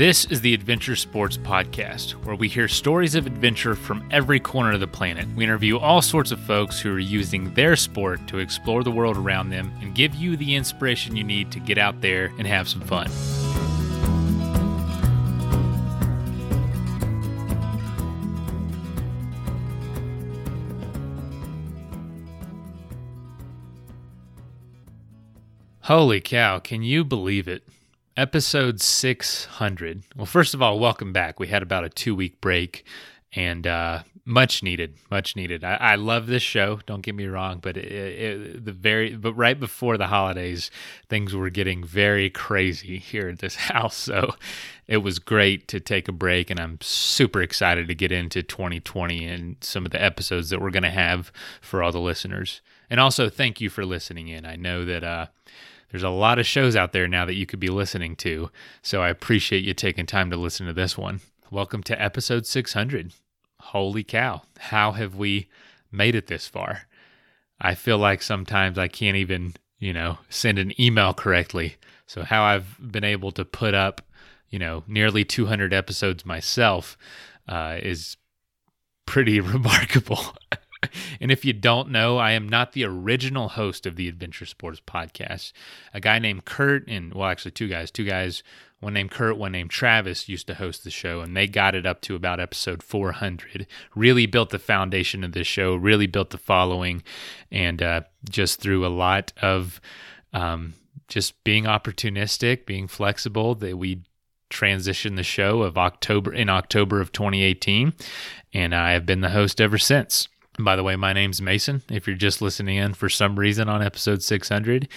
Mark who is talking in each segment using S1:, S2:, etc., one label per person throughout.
S1: This is the Adventure Sports Podcast, where we hear stories of adventure from every corner of the planet. We interview all sorts of folks who are using their sport to explore the world around them and give you the inspiration you need to get out there and have some fun. Holy cow, can you believe it? Episode 600. Well, first of all, welcome back. We had about a two week break and uh, much needed, much needed. I, I, love this show. Don't get me wrong, but it, it, the very, but right before the holidays, things were getting very crazy here at this house. So it was great to take a break, and I'm super excited to get into 2020 and some of the episodes that we're going to have for all the listeners. And also, thank you for listening in. I know that. Uh, there's a lot of shows out there now that you could be listening to, so I appreciate you taking time to listen to this one. Welcome to episode 600. Holy cow, how have we made it this far? I feel like sometimes I can't even, you know, send an email correctly. So, how I've been able to put up, you know, nearly 200 episodes myself uh, is pretty remarkable. and if you don't know, I am not the original host of the Adventure Sports podcast. A guy named Kurt, and well, actually, two guys, two guys, one named Kurt, one named Travis, used to host the show, and they got it up to about episode 400. Really built the foundation of this show, really built the following, and uh, just through a lot of um, just being opportunistic, being flexible, that we transitioned the show of October in October of 2018, and I have been the host ever since. By the way, my name's Mason. If you're just listening in for some reason on episode 600,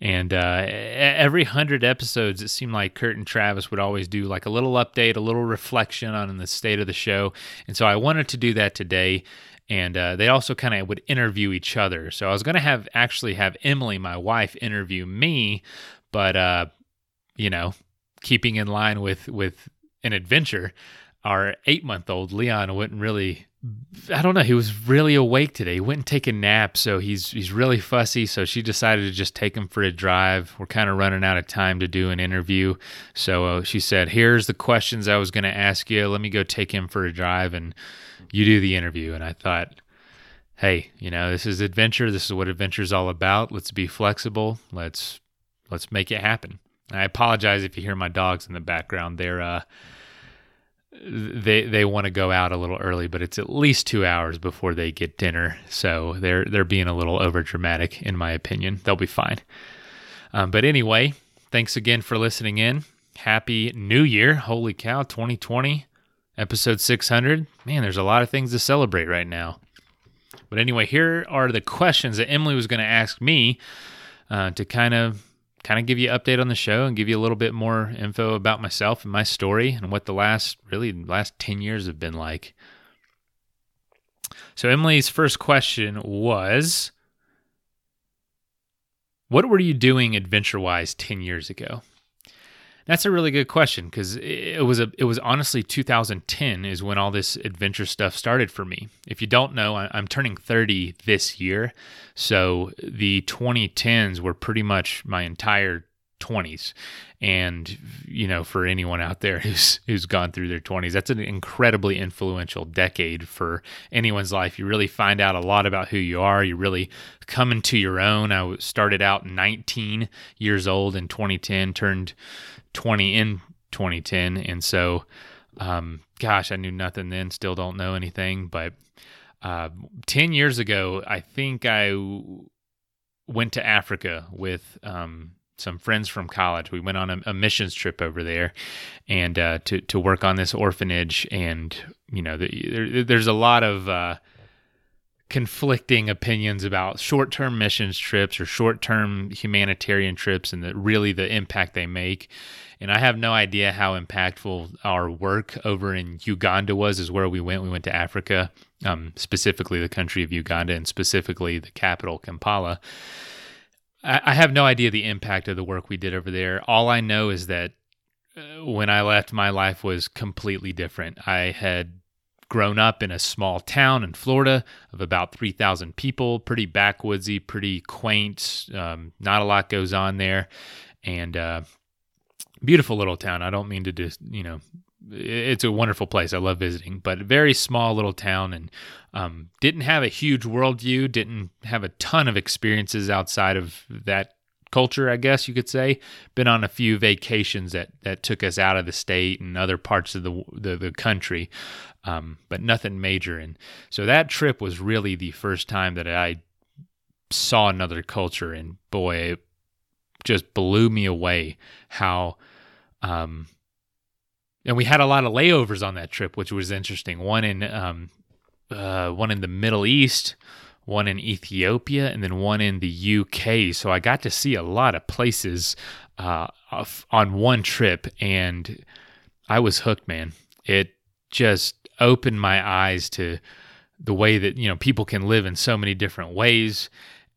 S1: and uh, every hundred episodes, it seemed like Kurt and Travis would always do like a little update, a little reflection on the state of the show. And so I wanted to do that today. And uh, they also kind of would interview each other. So I was going to have actually have Emily, my wife, interview me, but uh, you know, keeping in line with with an adventure, our eight month old Leon wouldn't really I don't know. He was really awake today. He went and take a nap, so he's he's really fussy. So she decided to just take him for a drive. We're kind of running out of time to do an interview, so uh, she said, "Here's the questions I was going to ask you. Let me go take him for a drive, and you do the interview." And I thought, hey, you know, this is adventure. This is what adventure is all about. Let's be flexible. Let's let's make it happen. I apologize if you hear my dogs in the background. They're uh they they want to go out a little early, but it's at least two hours before they get dinner. So they're they're being a little over dramatic, in my opinion. They'll be fine. Um, but anyway, thanks again for listening in. Happy New Year! Holy cow, 2020, episode 600. Man, there's a lot of things to celebrate right now. But anyway, here are the questions that Emily was going to ask me uh, to kind of kind of give you an update on the show and give you a little bit more info about myself and my story and what the last really last 10 years have been like. So Emily's first question was what were you doing adventure-wise 10 years ago? That's a really good question because it was a it was honestly 2010 is when all this adventure stuff started for me. If you don't know, I'm turning 30 this year, so the 2010s were pretty much my entire 20s and you know for anyone out there who's who's gone through their 20s that's an incredibly influential decade for anyone's life. You really find out a lot about who you are. You really come into your own. I started out 19 years old in 2010 turned 20 in 2010. And so, um, gosh, I knew nothing then, still don't know anything. But uh, 10 years ago, I think I went to Africa with um, some friends from college. We went on a, a missions trip over there and uh, to, to work on this orphanage. And, you know, the, there, there's a lot of. Uh, conflicting opinions about short-term missions trips or short-term humanitarian trips and the, really the impact they make. And I have no idea how impactful our work over in Uganda was. Is where we went. We went to Africa, um, specifically the country of Uganda, and specifically the capital Kampala. I, I have no idea the impact of the work we did over there. All I know is that uh, when I left, my life was completely different. I had grown up in a small town in Florida of about 3,000 people, pretty backwoodsy, pretty quaint. Um, not a lot goes on there. And uh, beautiful little town. I don't mean to just, you know, it's a wonderful place. I love visiting, but very small little town and um, didn't have a huge worldview, didn't have a ton of experiences outside of that culture, I guess you could say. Been on a few vacations that that took us out of the state and other parts of the the, the country, um, but nothing major. And so that trip was really the first time that I saw another culture, and boy, it just blew me away how. Um, and we had a lot of layovers on that trip, which was interesting. One in um, uh, one in the Middle East, one in Ethiopia, and then one in the UK. So I got to see a lot of places uh, on one trip, and I was hooked, man. It just opened my eyes to the way that you know people can live in so many different ways,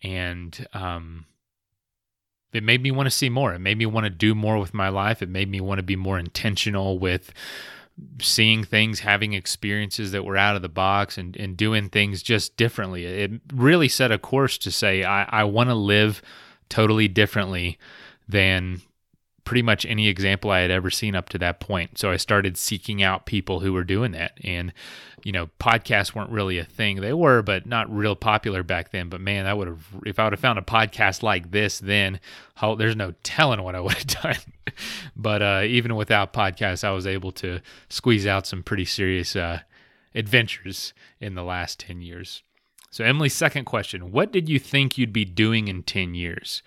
S1: and um, it made me want to see more. It made me want to do more with my life. It made me want to be more intentional with seeing things, having experiences that were out of the box, and, and doing things just differently. It really set a course to say, I, I want to live totally differently than pretty much any example I had ever seen up to that point. So I started seeking out people who were doing that. And, you know, podcasts weren't really a thing. They were, but not real popular back then. But man, I would have, if I would have found a podcast like this then, how, there's no telling what I would have done. but uh, even without podcasts, I was able to squeeze out some pretty serious uh, adventures in the last 10 years. So, Emily's second question What did you think you'd be doing in 10 years?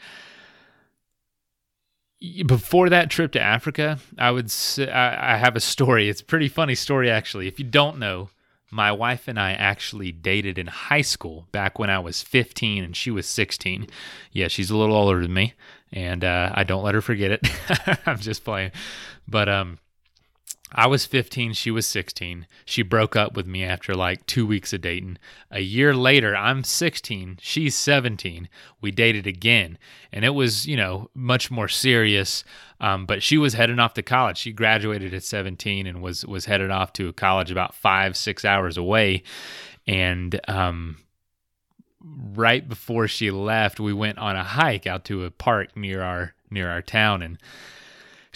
S1: Before that trip to Africa, I would say, I, I have a story. It's a pretty funny story actually. If you don't know, my wife and I actually dated in high school back when I was 15 and she was 16. Yeah, she's a little older than me, and uh, I don't let her forget it. I'm just playing, but um, I was 15, she was 16. She broke up with me after like two weeks of dating. A year later, I'm 16, she's 17. We dated again, and it was, you know, much more serious. Um, but she was heading off to college. She graduated at 17 and was was headed off to a college about five, six hours away. And um, right before she left, we went on a hike out to a park near our near our town, and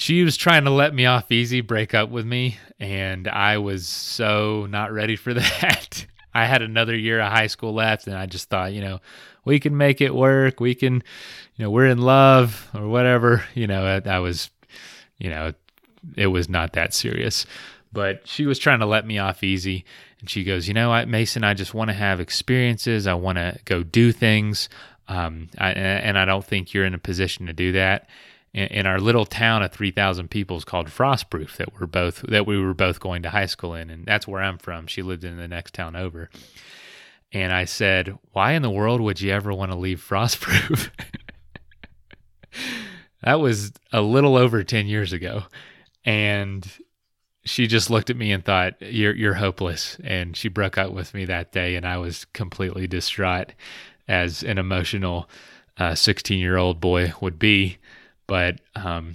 S1: she was trying to let me off easy, break up with me, and I was so not ready for that. I had another year of high school left, and I just thought, you know, we can make it work. We can, you know, we're in love or whatever. You know, I, I was, you know, it was not that serious. But she was trying to let me off easy. And she goes, You know what, Mason, I just want to have experiences. I want to go do things. Um, I, and I don't think you're in a position to do that in, in our little town of 3000 people is called frostproof that we're both that we were both going to high school in and that's where i'm from. She lived in the next town over. And i said why in the world would you ever want to leave frostproof? That was a little over 10 years ago. And she just looked at me and thought you're you're hopeless. And she broke up with me that day and I was completely distraught as an emotional 16 uh, year old boy would be but um,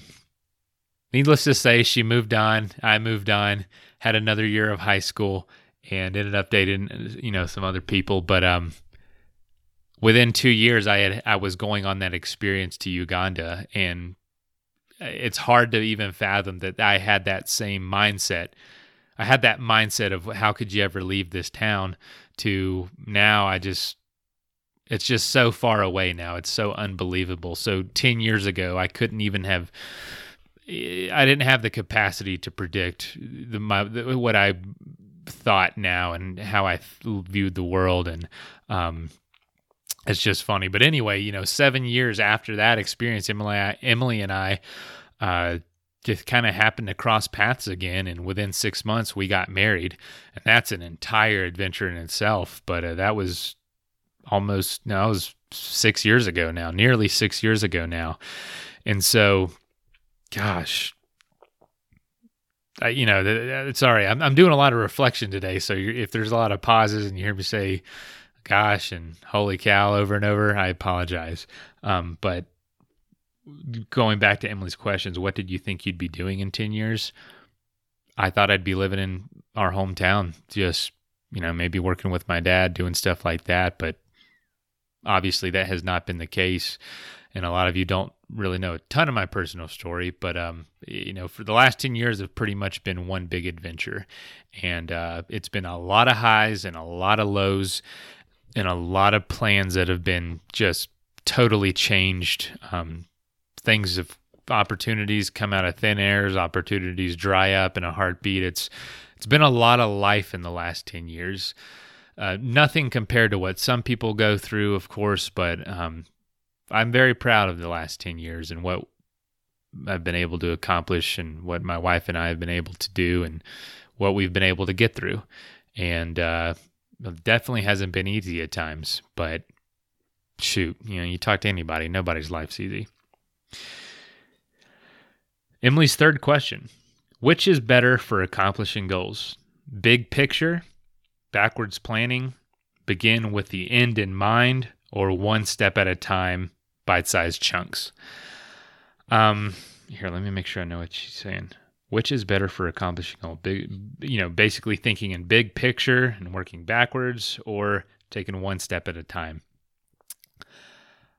S1: needless to say, she moved on. I moved on. Had another year of high school and ended up dating, you know, some other people. But um, within two years, I had I was going on that experience to Uganda, and it's hard to even fathom that I had that same mindset. I had that mindset of how could you ever leave this town to now I just it's just so far away now. It's so unbelievable. So 10 years ago, I couldn't even have I didn't have the capacity to predict the, my, the, what I thought now and how I viewed the world and um, it's just funny. But anyway, you know, 7 years after that experience Emily Emily and I uh, just kind of happened to cross paths again and within 6 months we got married and that's an entire adventure in itself, but uh, that was almost no, it was six years ago now, nearly six years ago now. And so, gosh, I, you know, sorry, I'm, I'm doing a lot of reflection today. So if there's a lot of pauses and you hear me say, gosh, and holy cow over and over, I apologize. Um, but going back to Emily's questions, what did you think you'd be doing in 10 years? I thought I'd be living in our hometown, just, you know, maybe working with my dad, doing stuff like that. But obviously that has not been the case and a lot of you don't really know a ton of my personal story, but um, you know, for the last ten years, have pretty much been one big adventure, and uh, it's been a lot of highs and a lot of lows, and a lot of plans that have been just totally changed. Um, things have opportunities come out of thin airs, opportunities dry up in a heartbeat. It's it's been a lot of life in the last ten years. Uh, nothing compared to what some people go through, of course, but um, I'm very proud of the last 10 years and what I've been able to accomplish and what my wife and I have been able to do and what we've been able to get through. And uh, definitely hasn't been easy at times, but shoot, you know, you talk to anybody, nobody's life's easy. Emily's third question Which is better for accomplishing goals? Big picture, backwards planning, begin with the end in mind, or one step at a time, bite sized chunks. Um, here, let me make sure I know what she's saying. Which is better for accomplishing a big, you know, basically thinking in big picture and working backwards, or taking one step at a time?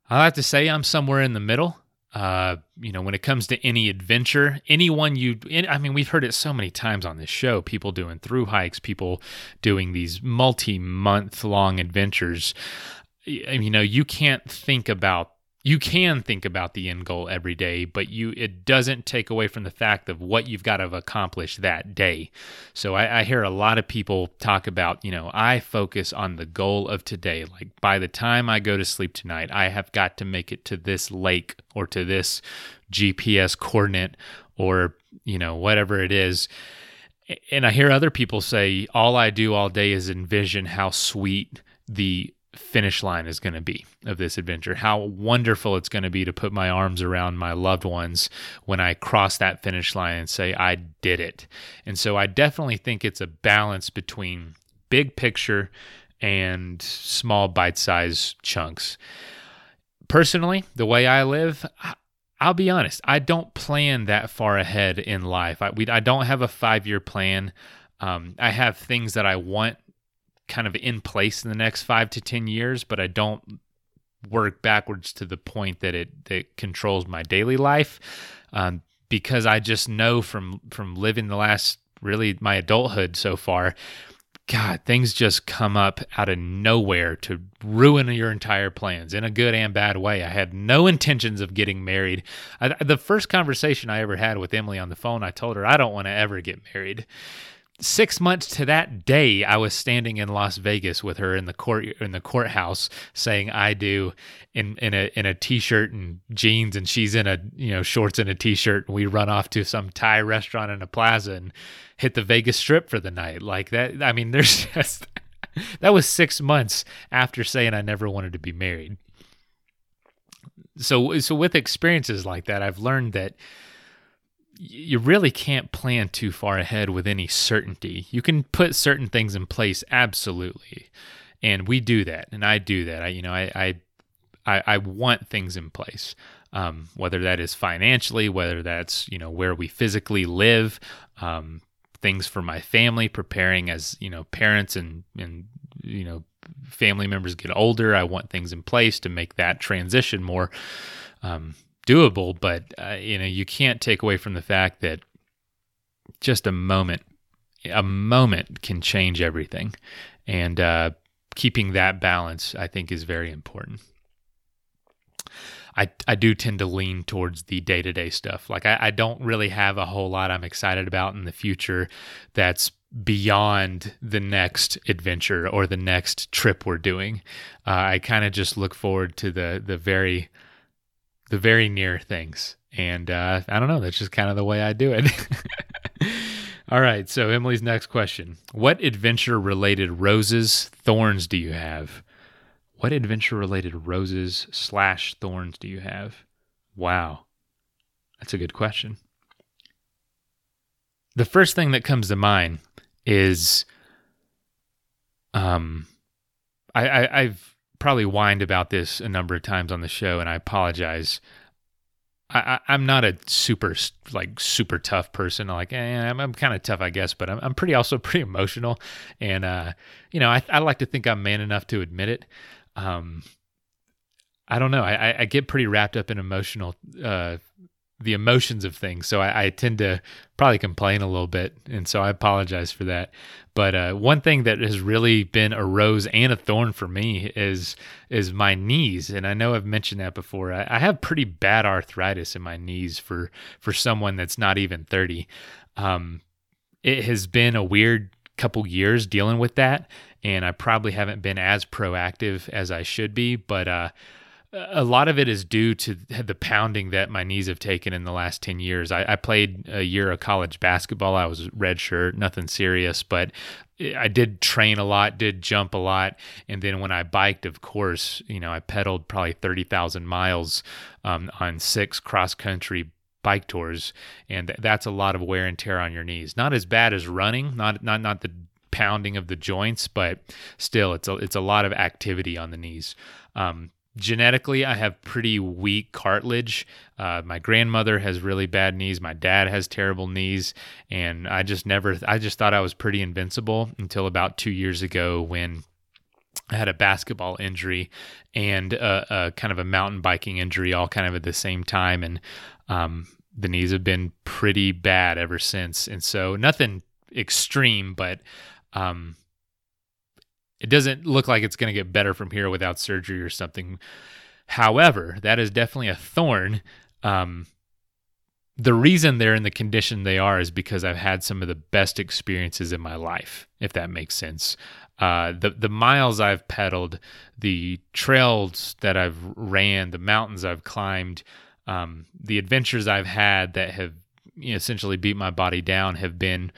S1: I have to say I'm somewhere in the middle. Uh, you know, when it comes to any adventure, anyone you, I mean, we've heard it so many times on this show people doing through hikes, people doing these multi month long adventures. You know, you can't think about you can think about the end goal every day, but you it doesn't take away from the fact of what you've got to accomplish that day. So I, I, hear a lot of people talk about, you know, I focus on the goal of today. Like by the time I go to sleep tonight, I have got to make it to this lake or to this GPS coordinate or, you know, whatever it is. And I hear other people say, all I do all day is envision how sweet the finish line is going to be of this adventure. How wonderful it's going to be to put my arms around my loved ones when I cross that finish line and say, I did it. And so I definitely think it's a balance between big picture and small bite sized chunks. Personally, the way I live, I'll be honest, I don't plan that far ahead in life. I, we, I don't have a five year plan. Um, I have things that I want kind of in place in the next five to 10 years, but I don't work backwards to the point that it that controls my daily life um, because I just know from from living the last really my adulthood so far God, things just come up out of nowhere to ruin your entire plans in a good and bad way. I had no intentions of getting married. I, the first conversation I ever had with Emily on the phone, I told her I don't want to ever get married six months to that day, I was standing in Las Vegas with her in the court in the courthouse, saying "I do" in in a in a t-shirt and jeans, and she's in a you know shorts and a t-shirt. And we run off to some Thai restaurant in a plaza and hit the Vegas Strip for the night. Like that. I mean, there's just that was six months after saying I never wanted to be married. So so with experiences like that, I've learned that you really can't plan too far ahead with any certainty. You can put certain things in place, absolutely, and we do that, and I do that. I, you know, I, I, I want things in place, um, whether that is financially, whether that's you know where we physically live, um, things for my family, preparing as you know parents and and you know family members get older. I want things in place to make that transition more. Um, doable, but uh, you know you can't take away from the fact that just a moment, a moment can change everything, and uh, keeping that balance, I think, is very important. I, I do tend to lean towards the day to day stuff. Like, I, I don't really have a whole lot I'm excited about in the future that's beyond the next adventure or the next trip we're doing. Uh, I kind of just look forward to the the very the very near things. And uh, I don't know, that's just kind of the way I do it. All right, so Emily's next question What adventure related roses, thorns do you have? What adventure related roses slash thorns do you have? Wow, that's a good question. The first thing that comes to mind is um, I, I, I've probably whined about this a number of times on the show, and I apologize. I, am not a super like super tough person. Like eh, I'm, I'm kind of tough, I guess, but I'm, I'm pretty also pretty emotional, and uh, you know I, I like to think I'm man enough to admit it. Um, I don't know. I, I get pretty wrapped up in emotional, uh, the emotions of things. So I, I, tend to probably complain a little bit. And so I apologize for that. But uh, one thing that has really been a rose and a thorn for me is is my knees. And I know I've mentioned that before. I, I have pretty bad arthritis in my knees for for someone that's not even 30. Um, it has been a weird couple years dealing with that. And I probably haven't been as proactive as I should be. But uh, a lot of it is due to the pounding that my knees have taken in the last 10 years. I, I played a year of college basketball. I was red shirt, nothing serious, but I did train a lot, did jump a lot. And then when I biked, of course, you know, I pedaled probably 30,000 miles um, on six cross country bike tours. And that's a lot of wear and tear on your knees. Not as bad as running, not, not, not the pounding of the joints, but still, it's a, it's a lot of activity on the knees. Um, genetically i have pretty weak cartilage. Uh, my grandmother has really bad knees. My dad has terrible knees. And i just never i just thought i was pretty invincible until about two years ago when I had a basketball injury and a, a, kind of a mountain biking injury, all kind of at the same time, and um, the knees have been pretty bad ever since. And so nothing extreme, but um, it doesn't look like it's going to get better from here without surgery or something. However, that is definitely a thorn. Um, the reason they're in the condition they are is because I've had some of the best experiences in my life, if that makes sense. Uh, the the miles I've pedaled, the trails that I've ran, the mountains I've climbed, um, the adventures I've had that have you know, essentially beat my body down have been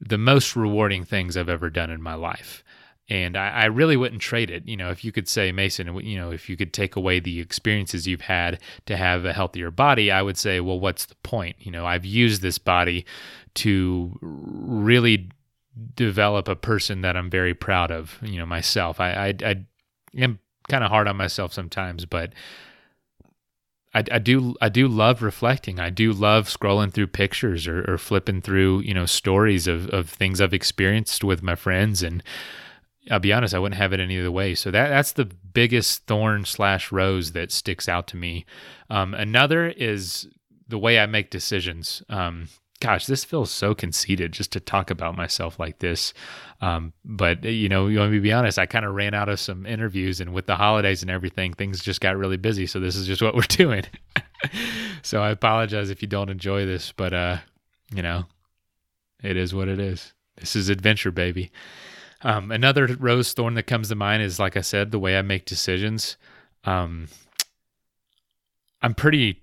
S1: the most rewarding things I've ever done in my life and I, I, really wouldn't trade it. You know, if you could say Mason, you know, if you could take away the experiences you've had to have a healthier body, I would say, well, what's the point? You know, I've used this body to really develop a person that I'm very proud of. You know, myself. I I, I am kind of hard on myself sometimes, but. I, I, do I do love reflecting. I do love scrolling through pictures or, or flipping through you know stories of, of things I've experienced with my friends and I'll be honest, I wouldn't have it any other way. So that that's the biggest thorn slash rose that sticks out to me. Um, another is the way I make decisions. Um, gosh, this feels so conceited just to talk about myself like this. Um, but you know, you want me to be honest, I kind of ran out of some interviews, and with the holidays and everything, things just got really busy. So this is just what we're doing. so I apologize if you don't enjoy this, but uh, you know, it is what it is. This is adventure, baby. Um, another rose thorn that comes to mind is, like I said, the way I make decisions. Um, I'm pretty,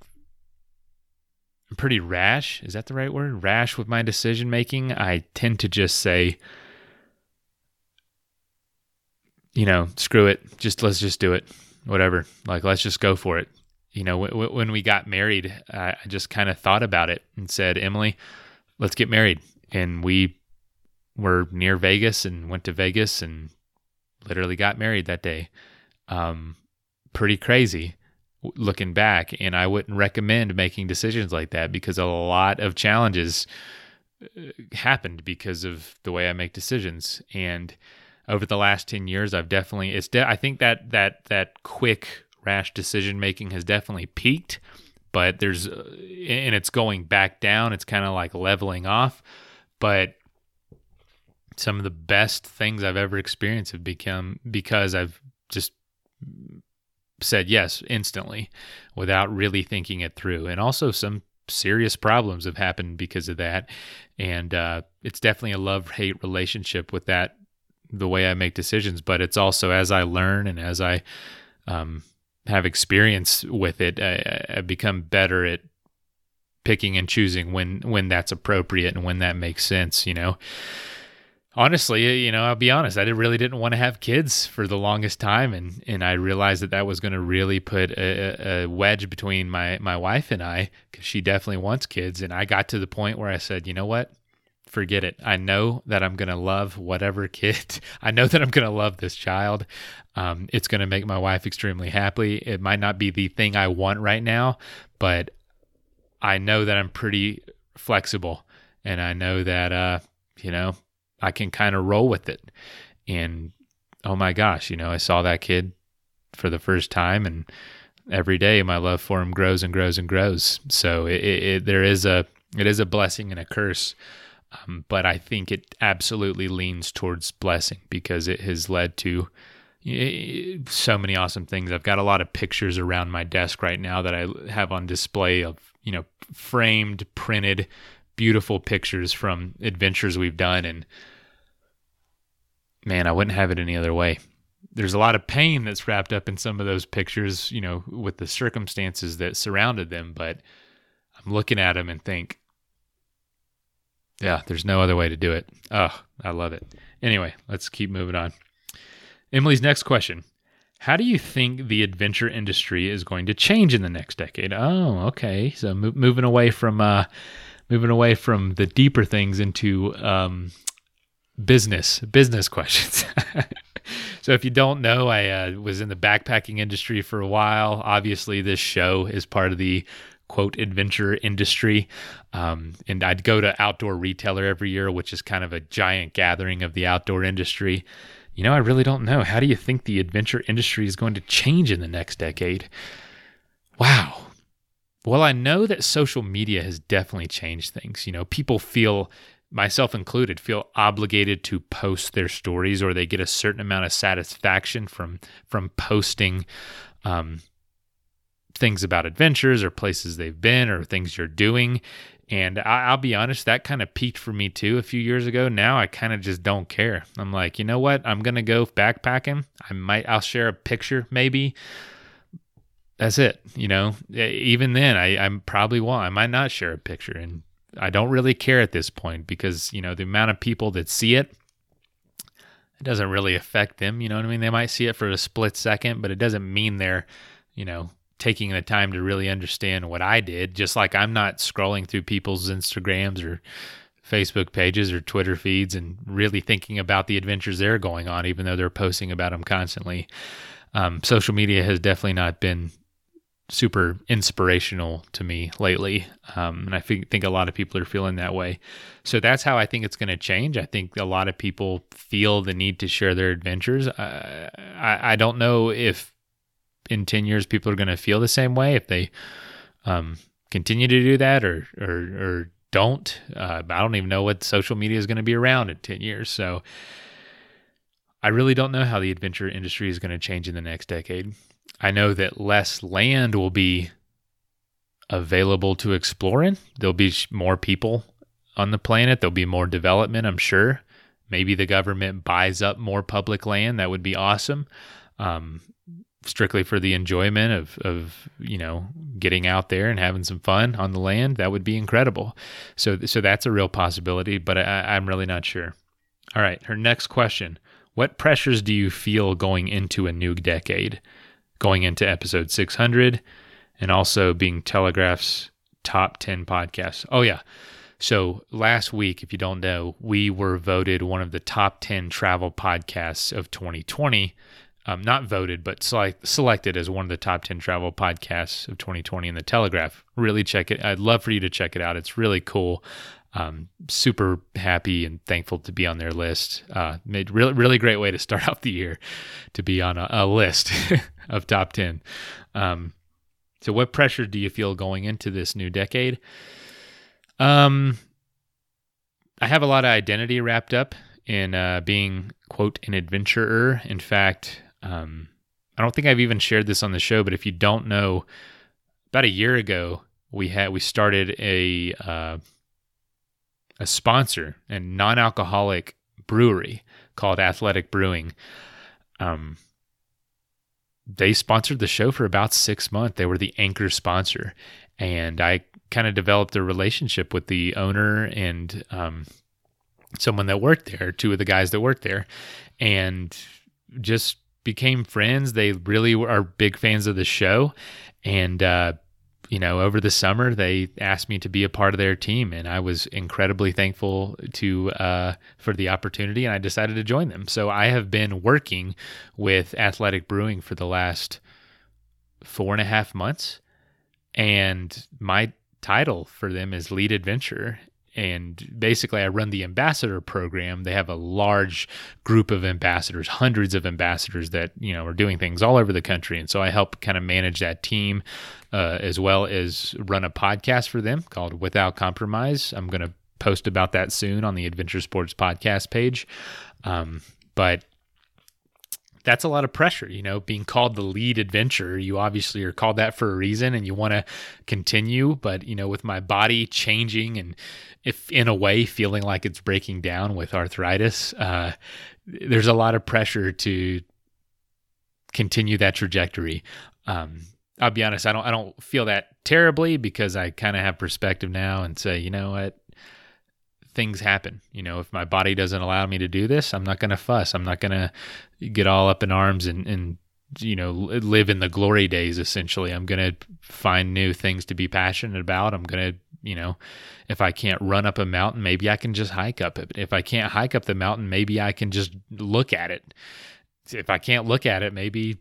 S1: I'm pretty rash. Is that the right word? Rash with my decision making. I tend to just say, you know, screw it. Just let's just do it. Whatever. Like let's just go for it. You know, w- w- when we got married, I just kind of thought about it and said, Emily, let's get married. And we were near Vegas and went to Vegas and literally got married that day. Um, pretty crazy looking back. And I wouldn't recommend making decisions like that because a lot of challenges uh, happened because of the way I make decisions. And over the last 10 years, I've definitely, it's, de- I think that, that, that quick rash decision making has definitely peaked, but there's, uh, and it's going back down. It's kind of like leveling off. But some of the best things I've ever experienced have become because I've just said yes instantly without really thinking it through. And also some serious problems have happened because of that. And uh, it's definitely a love hate relationship with that, the way I make decisions. But it's also as I learn and as I um, have experience with it, I, I become better at picking and choosing when when that's appropriate and when that makes sense. You know honestly, you know, I'll be honest, I really didn't want to have kids for the longest time, and and I realized that that was going to really put a, a, wedge between my my wife and I because she definitely wants kids, and I got to the point where I said, you know what. Forget it. I know that I'm going to love whatever kid. I know that I'm going to love this child. Um, it's going to make my wife extremely happy. It might not be the thing I want right now, but I know that I'm pretty flexible and I know that, uh, you know, I can kind of roll with it. And oh my gosh, you know, I saw that kid for the first time, and every day my love for him grows and grows and grows. So it, it, it there is a it is a blessing and a curse. Um, but I think it absolutely leans towards blessing because it has led to so many awesome things. I've got a lot of pictures around my desk right now that I have on display of, you know, framed, printed, beautiful pictures from adventures we've done. And man, I wouldn't have it any other way. There's a lot of pain that's wrapped up in some of those pictures, you know, with the circumstances that surrounded them. But I'm looking at them and think, yeah, there's no other way to do it. Oh, I love it. Anyway, let's keep moving on. Emily's next question How do you think the adventure industry is going to change in the next decade? Oh, okay. So mo- moving away from uh, moving away from the deeper things into um, business business questions. so if you don't know, I uh, was in the backpacking industry for a while. Obviously, this show is part of the quote adventure industry. Um, and I'd go to Outdoor Retailer every year, which is kind of a giant gathering of the outdoor industry. You know, I really don't know. How do you think the adventure industry is going to change in the next decade? Wow. Well, I know that social media has definitely changed things. You know, people feel, myself included, feel obligated to post their stories, or they get a certain amount of satisfaction from from posting um, things about adventures or places they've been or things you're doing. And I, will be honest, that kind of peaked for me too a few years ago. Now I kind of just don't care. I'm like, you know what? I'm gonna go backpacking. I might, I'll share a picture maybe. That's it. You know, even then, I, I probably won't. I might not share a picture, and I don't really care at this point because you know the amount of people that see it, it doesn't really affect them. You know what I mean? They might see it for a split second, but it doesn't mean they're, you know, taking the time to really understand what I did, just like I'm not scrolling through people's Instagrams or Facebook pages or Twitter feeds and really thinking about the adventures they're going on, even though they're posting about them constantly. Um, social media has definitely not been super inspirational to me lately. Um, and I think, think a lot of people are feeling that way. So that's how I think it's going to change. I think a lot of people feel the need to share their adventures. Uh, I, I don't know if in 10 years people are going to feel the same way if they um, continue to do that or or, or don't. Uh, I don't even know what social media is going to be around in 10 years. So I really don't know how the adventure industry is going to change in the next decade. I know that less land will be available to explore in. There'll be more people on the planet. There'll be more development, I'm sure. Maybe the government buys up more public land. That would be awesome. Um, strictly for the enjoyment of of you know getting out there and having some fun on the land that would be incredible so so that's a real possibility but I, i'm really not sure all right her next question what pressures do you feel going into a new decade going into episode 600 and also being telegraph's top 10 podcasts oh yeah so last week, if you don't know, we were voted one of the top 10 travel podcasts of 2020 um, not voted, but select, selected as one of the top 10 travel podcasts of 2020 in the Telegraph. Really check it. I'd love for you to check it out. It's really cool. Um, super happy and thankful to be on their list. Uh, made really, really great way to start off the year to be on a, a list of top 10. Um, so, what pressure do you feel going into this new decade? Um, I have a lot of identity wrapped up in uh, being quote an adventurer. In fact, um, I don't think I've even shared this on the show, but if you don't know, about a year ago we had we started a uh, a sponsor and non-alcoholic brewery called Athletic Brewing. Um, they sponsored the show for about six months. They were the anchor sponsor, and I kind of developed a relationship with the owner and um, someone that worked there, two of the guys that worked there, and just became friends. They really are big fans of the show. And, uh, you know, over the summer, they asked me to be a part of their team, and I was incredibly thankful to uh, for the opportunity, and I decided to join them. So I have been working with Athletic Brewing for the last four and a half months, and my title for them is lead adventure, and basically I run the ambassador program. They have a large group of ambassadors, hundreds of ambassadors that you know are doing things all over the country, and so I help kind of manage that team uh, as well as run a podcast for them called Without Compromise. I'm going to post about that soon on the Adventure Sports podcast page, um, but that's a lot of pressure, you know, being called the lead adventurer. You obviously are called that for a reason and you want to continue. But, you know, with my body changing and if in a way feeling like it's breaking down with arthritis, uh, there's a lot of pressure to continue that trajectory. Um, I'll be honest, I don't I don't feel that terribly because I kind of have perspective now and say, you know what, things happen. You know, if my body doesn't allow me to do this, I'm not going to fuss. I'm not going to get all up in arms and, and, you know, live in the glory days, essentially. I'm going to find new things to be passionate about. I'm going to, you know, if I can't run up a mountain, maybe I can just hike up it. If I can't hike up the mountain, maybe I can just look at it. If I can't look at it, maybe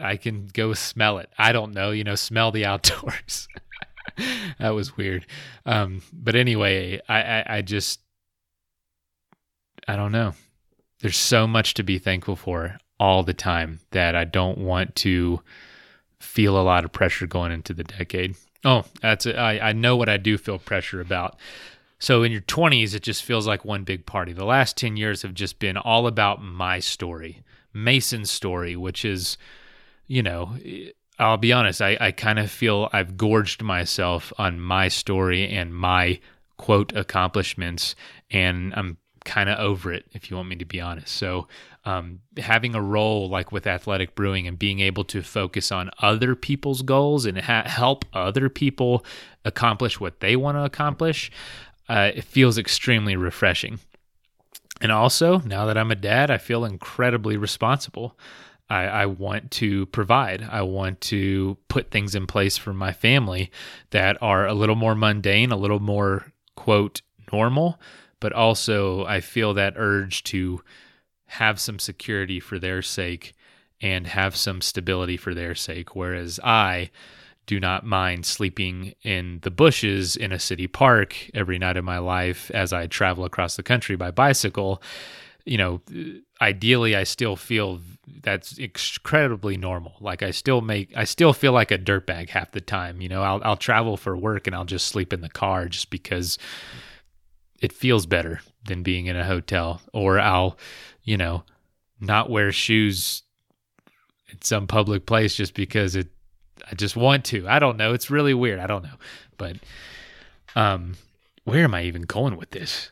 S1: I can go smell it. I don't know, you know, smell the outdoors. that was weird. Um, but anyway, I, I, I just, I don't know. There's so much to be thankful for all the time that I don't want to feel a lot of pressure going into the decade. Oh, that's it. I, I know what I do feel pressure about. So in your 20s, it just feels like one big party. The last 10 years have just been all about my story, Mason's story, which is, you know, I'll be honest, I, I kind of feel I've gorged myself on my story and my quote accomplishments, and I'm kind of over it, if you want me to be honest. So, um, having a role like with Athletic Brewing and being able to focus on other people's goals and ha- help other people accomplish what they want to accomplish, uh, it feels extremely refreshing. And also, now that I'm a dad, I feel incredibly responsible. I, I, want to provide. I want to put things in place for my family that are a little more mundane, a little more, quote, normal, but also I feel that urge to have some security for their sake and have some stability for their sake. Whereas I do not mind sleeping in the bushes in a city park every night of my life as I travel across the country by bicycle you know, ideally I still feel that's incredibly normal. Like I still make, I still feel like a dirtbag half the time. You know, I'll I'll travel for work and I'll just sleep in the car just because it feels better than being in a hotel. Or I'll, you know, not wear shoes in some public place just because it, I just want to. I don't know. It's really weird. I don't know, but um, where am I even going with this?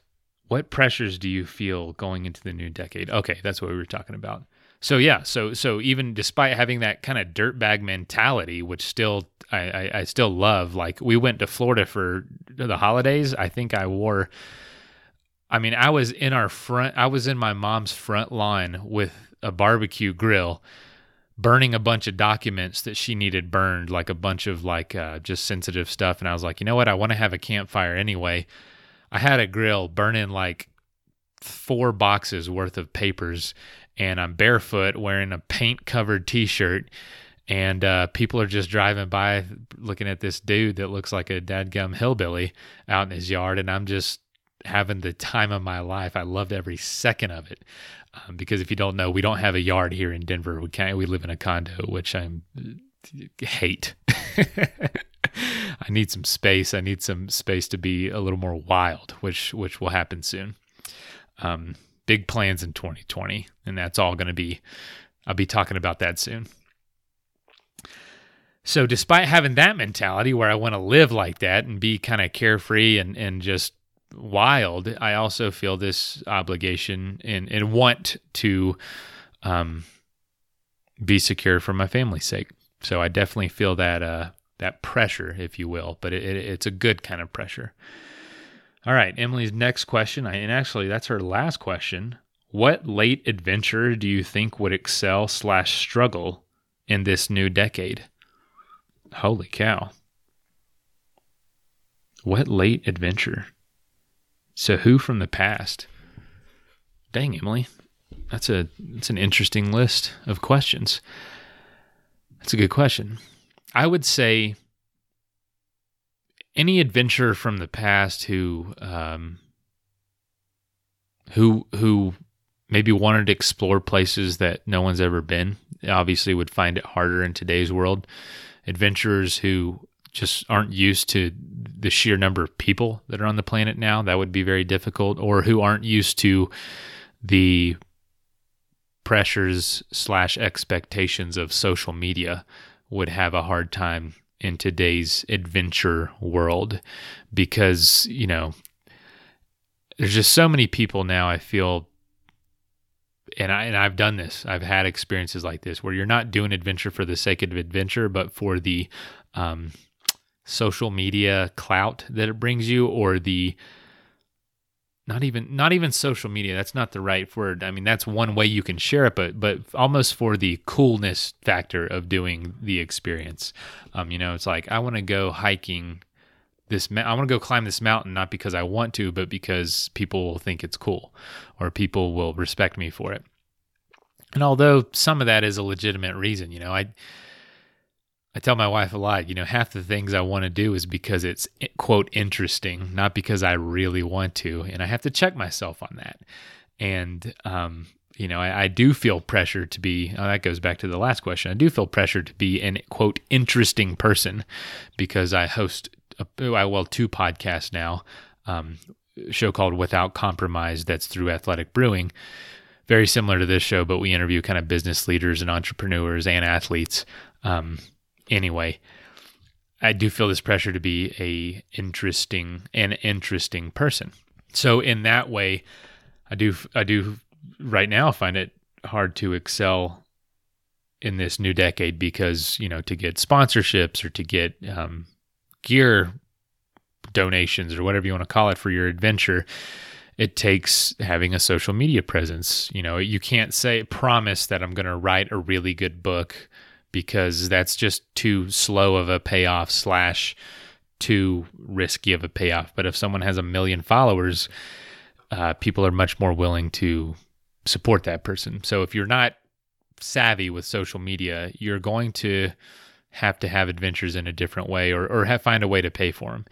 S1: What pressures do you feel going into the new decade? Okay, that's what we were talking about. So yeah, so so even despite having that kind of dirtbag mentality, which still I, I, I still love. Like we went to Florida for the holidays. I think I wore. I mean, I was in our front. I was in my mom's front lawn with a barbecue grill, burning a bunch of documents that she needed burned, like a bunch of like uh, just sensitive stuff. And I was like, you know what? I want to have a campfire anyway. I had a grill burning like four boxes worth of papers, and I'm barefoot wearing a paint covered t shirt. And uh, people are just driving by looking at this dude that looks like a dadgum hillbilly out in his yard. And I'm just having the time of my life. I loved every second of it. Um, because if you don't know, we don't have a yard here in Denver. We can't. We live in a condo, which I hate. I need some space. I need some space to be a little more wild, which which will happen soon. Um, big plans in 2020, and that's all going to be. I'll be talking about that soon. So, despite having that mentality where I want to live like that and be kind of carefree and and just wild, I also feel this obligation and and want to um, be secure for my family's sake. So I definitely feel that uh, that pressure, if you will, but it, it, it's a good kind of pressure. All right, Emily's next question, and actually that's her last question. What late adventure do you think would excel slash struggle in this new decade? Holy cow! What late adventure? So who from the past? Dang, Emily, that's a that's an interesting list of questions. That's a good question. I would say any adventurer from the past who um, who who maybe wanted to explore places that no one's ever been obviously would find it harder in today's world. Adventurers who just aren't used to the sheer number of people that are on the planet now, that would be very difficult, or who aren't used to the pressures slash expectations of social media would have a hard time in today's adventure world because you know there's just so many people now I feel and I and I've done this. I've had experiences like this where you're not doing adventure for the sake of adventure, but for the um, social media clout that it brings you, or the not even not even social media. That's not the right word. I mean, that's one way you can share it, but but almost for the coolness factor of doing the experience. Um, you know, it's like I want to go hiking this I want to go climb this mountain not because I want to, but because people will think it's cool or people will respect me for it. And although some of that is a legitimate reason, you know, I I tell my wife a lot, you know, half the things I want to do is because it's quote interesting, not because I really want to, and I have to check myself on that. And um, you know, I, I, do feel pressure to be. Oh, that goes back to the last question. I do feel pressure to be an quote interesting person because I host a, well two podcasts now. Um, show called Without Compromise that's through Athletic Brewing. Very similar to this show, but we interview kind of business leaders and entrepreneurs and athletes. Um, anyway, I do feel this pressure to be a interesting an interesting person. So in that way, I do I do right now find it hard to excel in this new decade because you know to get sponsorships or to get um, gear donations or whatever you want to call it for your adventure it takes having a social media presence you know you can't say promise that i'm going to write a really good book because that's just too slow of a payoff slash too risky of a payoff but if someone has a million followers uh, people are much more willing to support that person so if you're not savvy with social media you're going to have to have adventures in a different way or, or have, find a way to pay for them.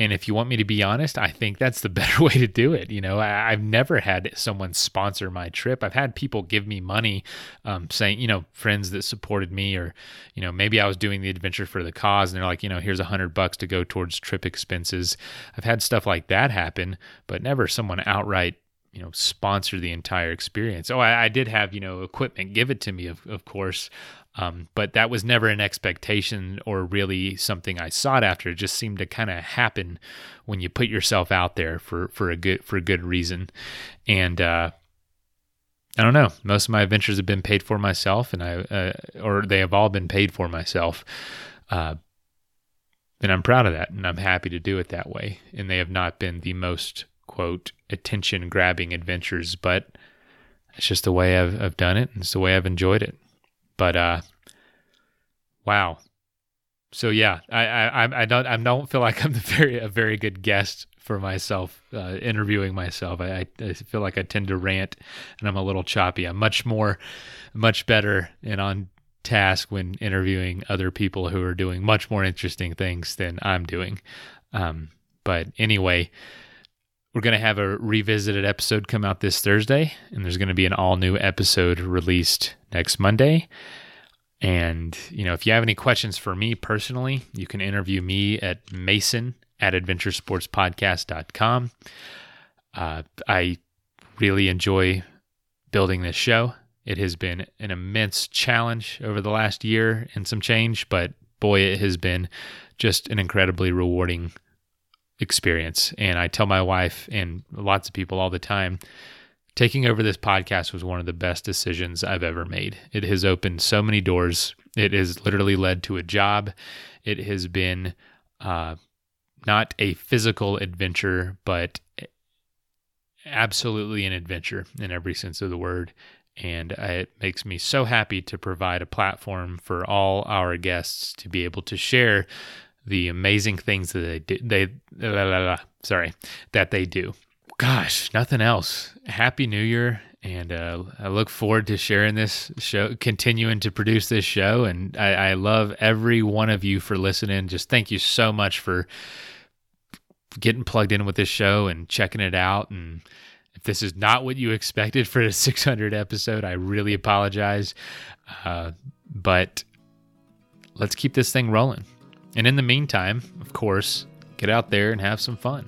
S1: And if you want me to be honest, I think that's the better way to do it. You know, I, have never had someone sponsor my trip. I've had people give me money, um, saying, you know, friends that supported me, or, you know, maybe I was doing the adventure for the cause and they're like, you know, here's a hundred bucks to go towards trip expenses. I've had stuff like that happen, but never someone outright you know sponsor the entire experience oh I, I, did have you know equipment give it to me of, of course um, but that was never an expectation or really something I sought after. It just seemed to kind of happen when you put yourself out there for, for a good for a good reason. And uh, I don't know. Most of my adventures have been paid for myself, and I uh, or they have all been paid for myself. Uh, and I'm proud of that, and I'm happy to do it that way. And they have not been the most quote attention grabbing adventures, but it's just the way I've, I've done it, and it's the way I've enjoyed it. But uh, wow. So yeah, I I I don't I don't feel like I'm very a very good guest for myself uh, interviewing myself. I, I feel like I tend to rant and I'm a little choppy. I'm much more, much better and on task when interviewing other people who are doing much more interesting things than I'm doing. Um, but anyway, we're going to have a revisited episode come out this Thursday, and there's going to be an all new episode released next Monday. And, you know, if you have any questions for me personally, you can interview me at mason at adventuresportspodcast.com. Uh, I really enjoy building this show. It has been an immense challenge over the last year and some change, but boy, it has been just an incredibly rewarding experience. And I tell my wife and lots of people all the time taking over this podcast was one of the best decisions I've ever made. It has opened so many doors. It has literally led to a job. It has been uh, not a physical adventure, but absolutely an adventure in every sense of the word. And it makes me so happy to provide a platform for all our guests to be able to share the amazing things that they do. They, blah, blah, blah, sorry, that they do. Gosh, nothing else. Happy New Year. And uh, I look forward to sharing this show, continuing to produce this show. And I, I love every one of you for listening. Just thank you so much for getting plugged in with this show and checking it out. And if this is not what you expected for a 600 episode, I really apologize. Uh, but let's keep this thing rolling. And in the meantime, of course, get out there and have some fun.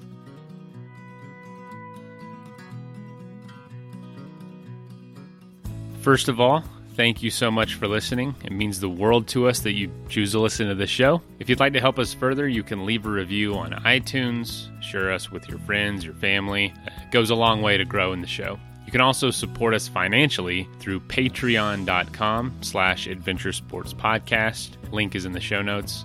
S1: First of all, thank you so much for listening. It means the world to us that you choose to listen to the show. If you'd like to help us further, you can leave a review on iTunes, share us with your friends, your family. It goes a long way to grow in the show. You can also support us financially through patreon.com slash adventure sports podcast. Link is in the show notes.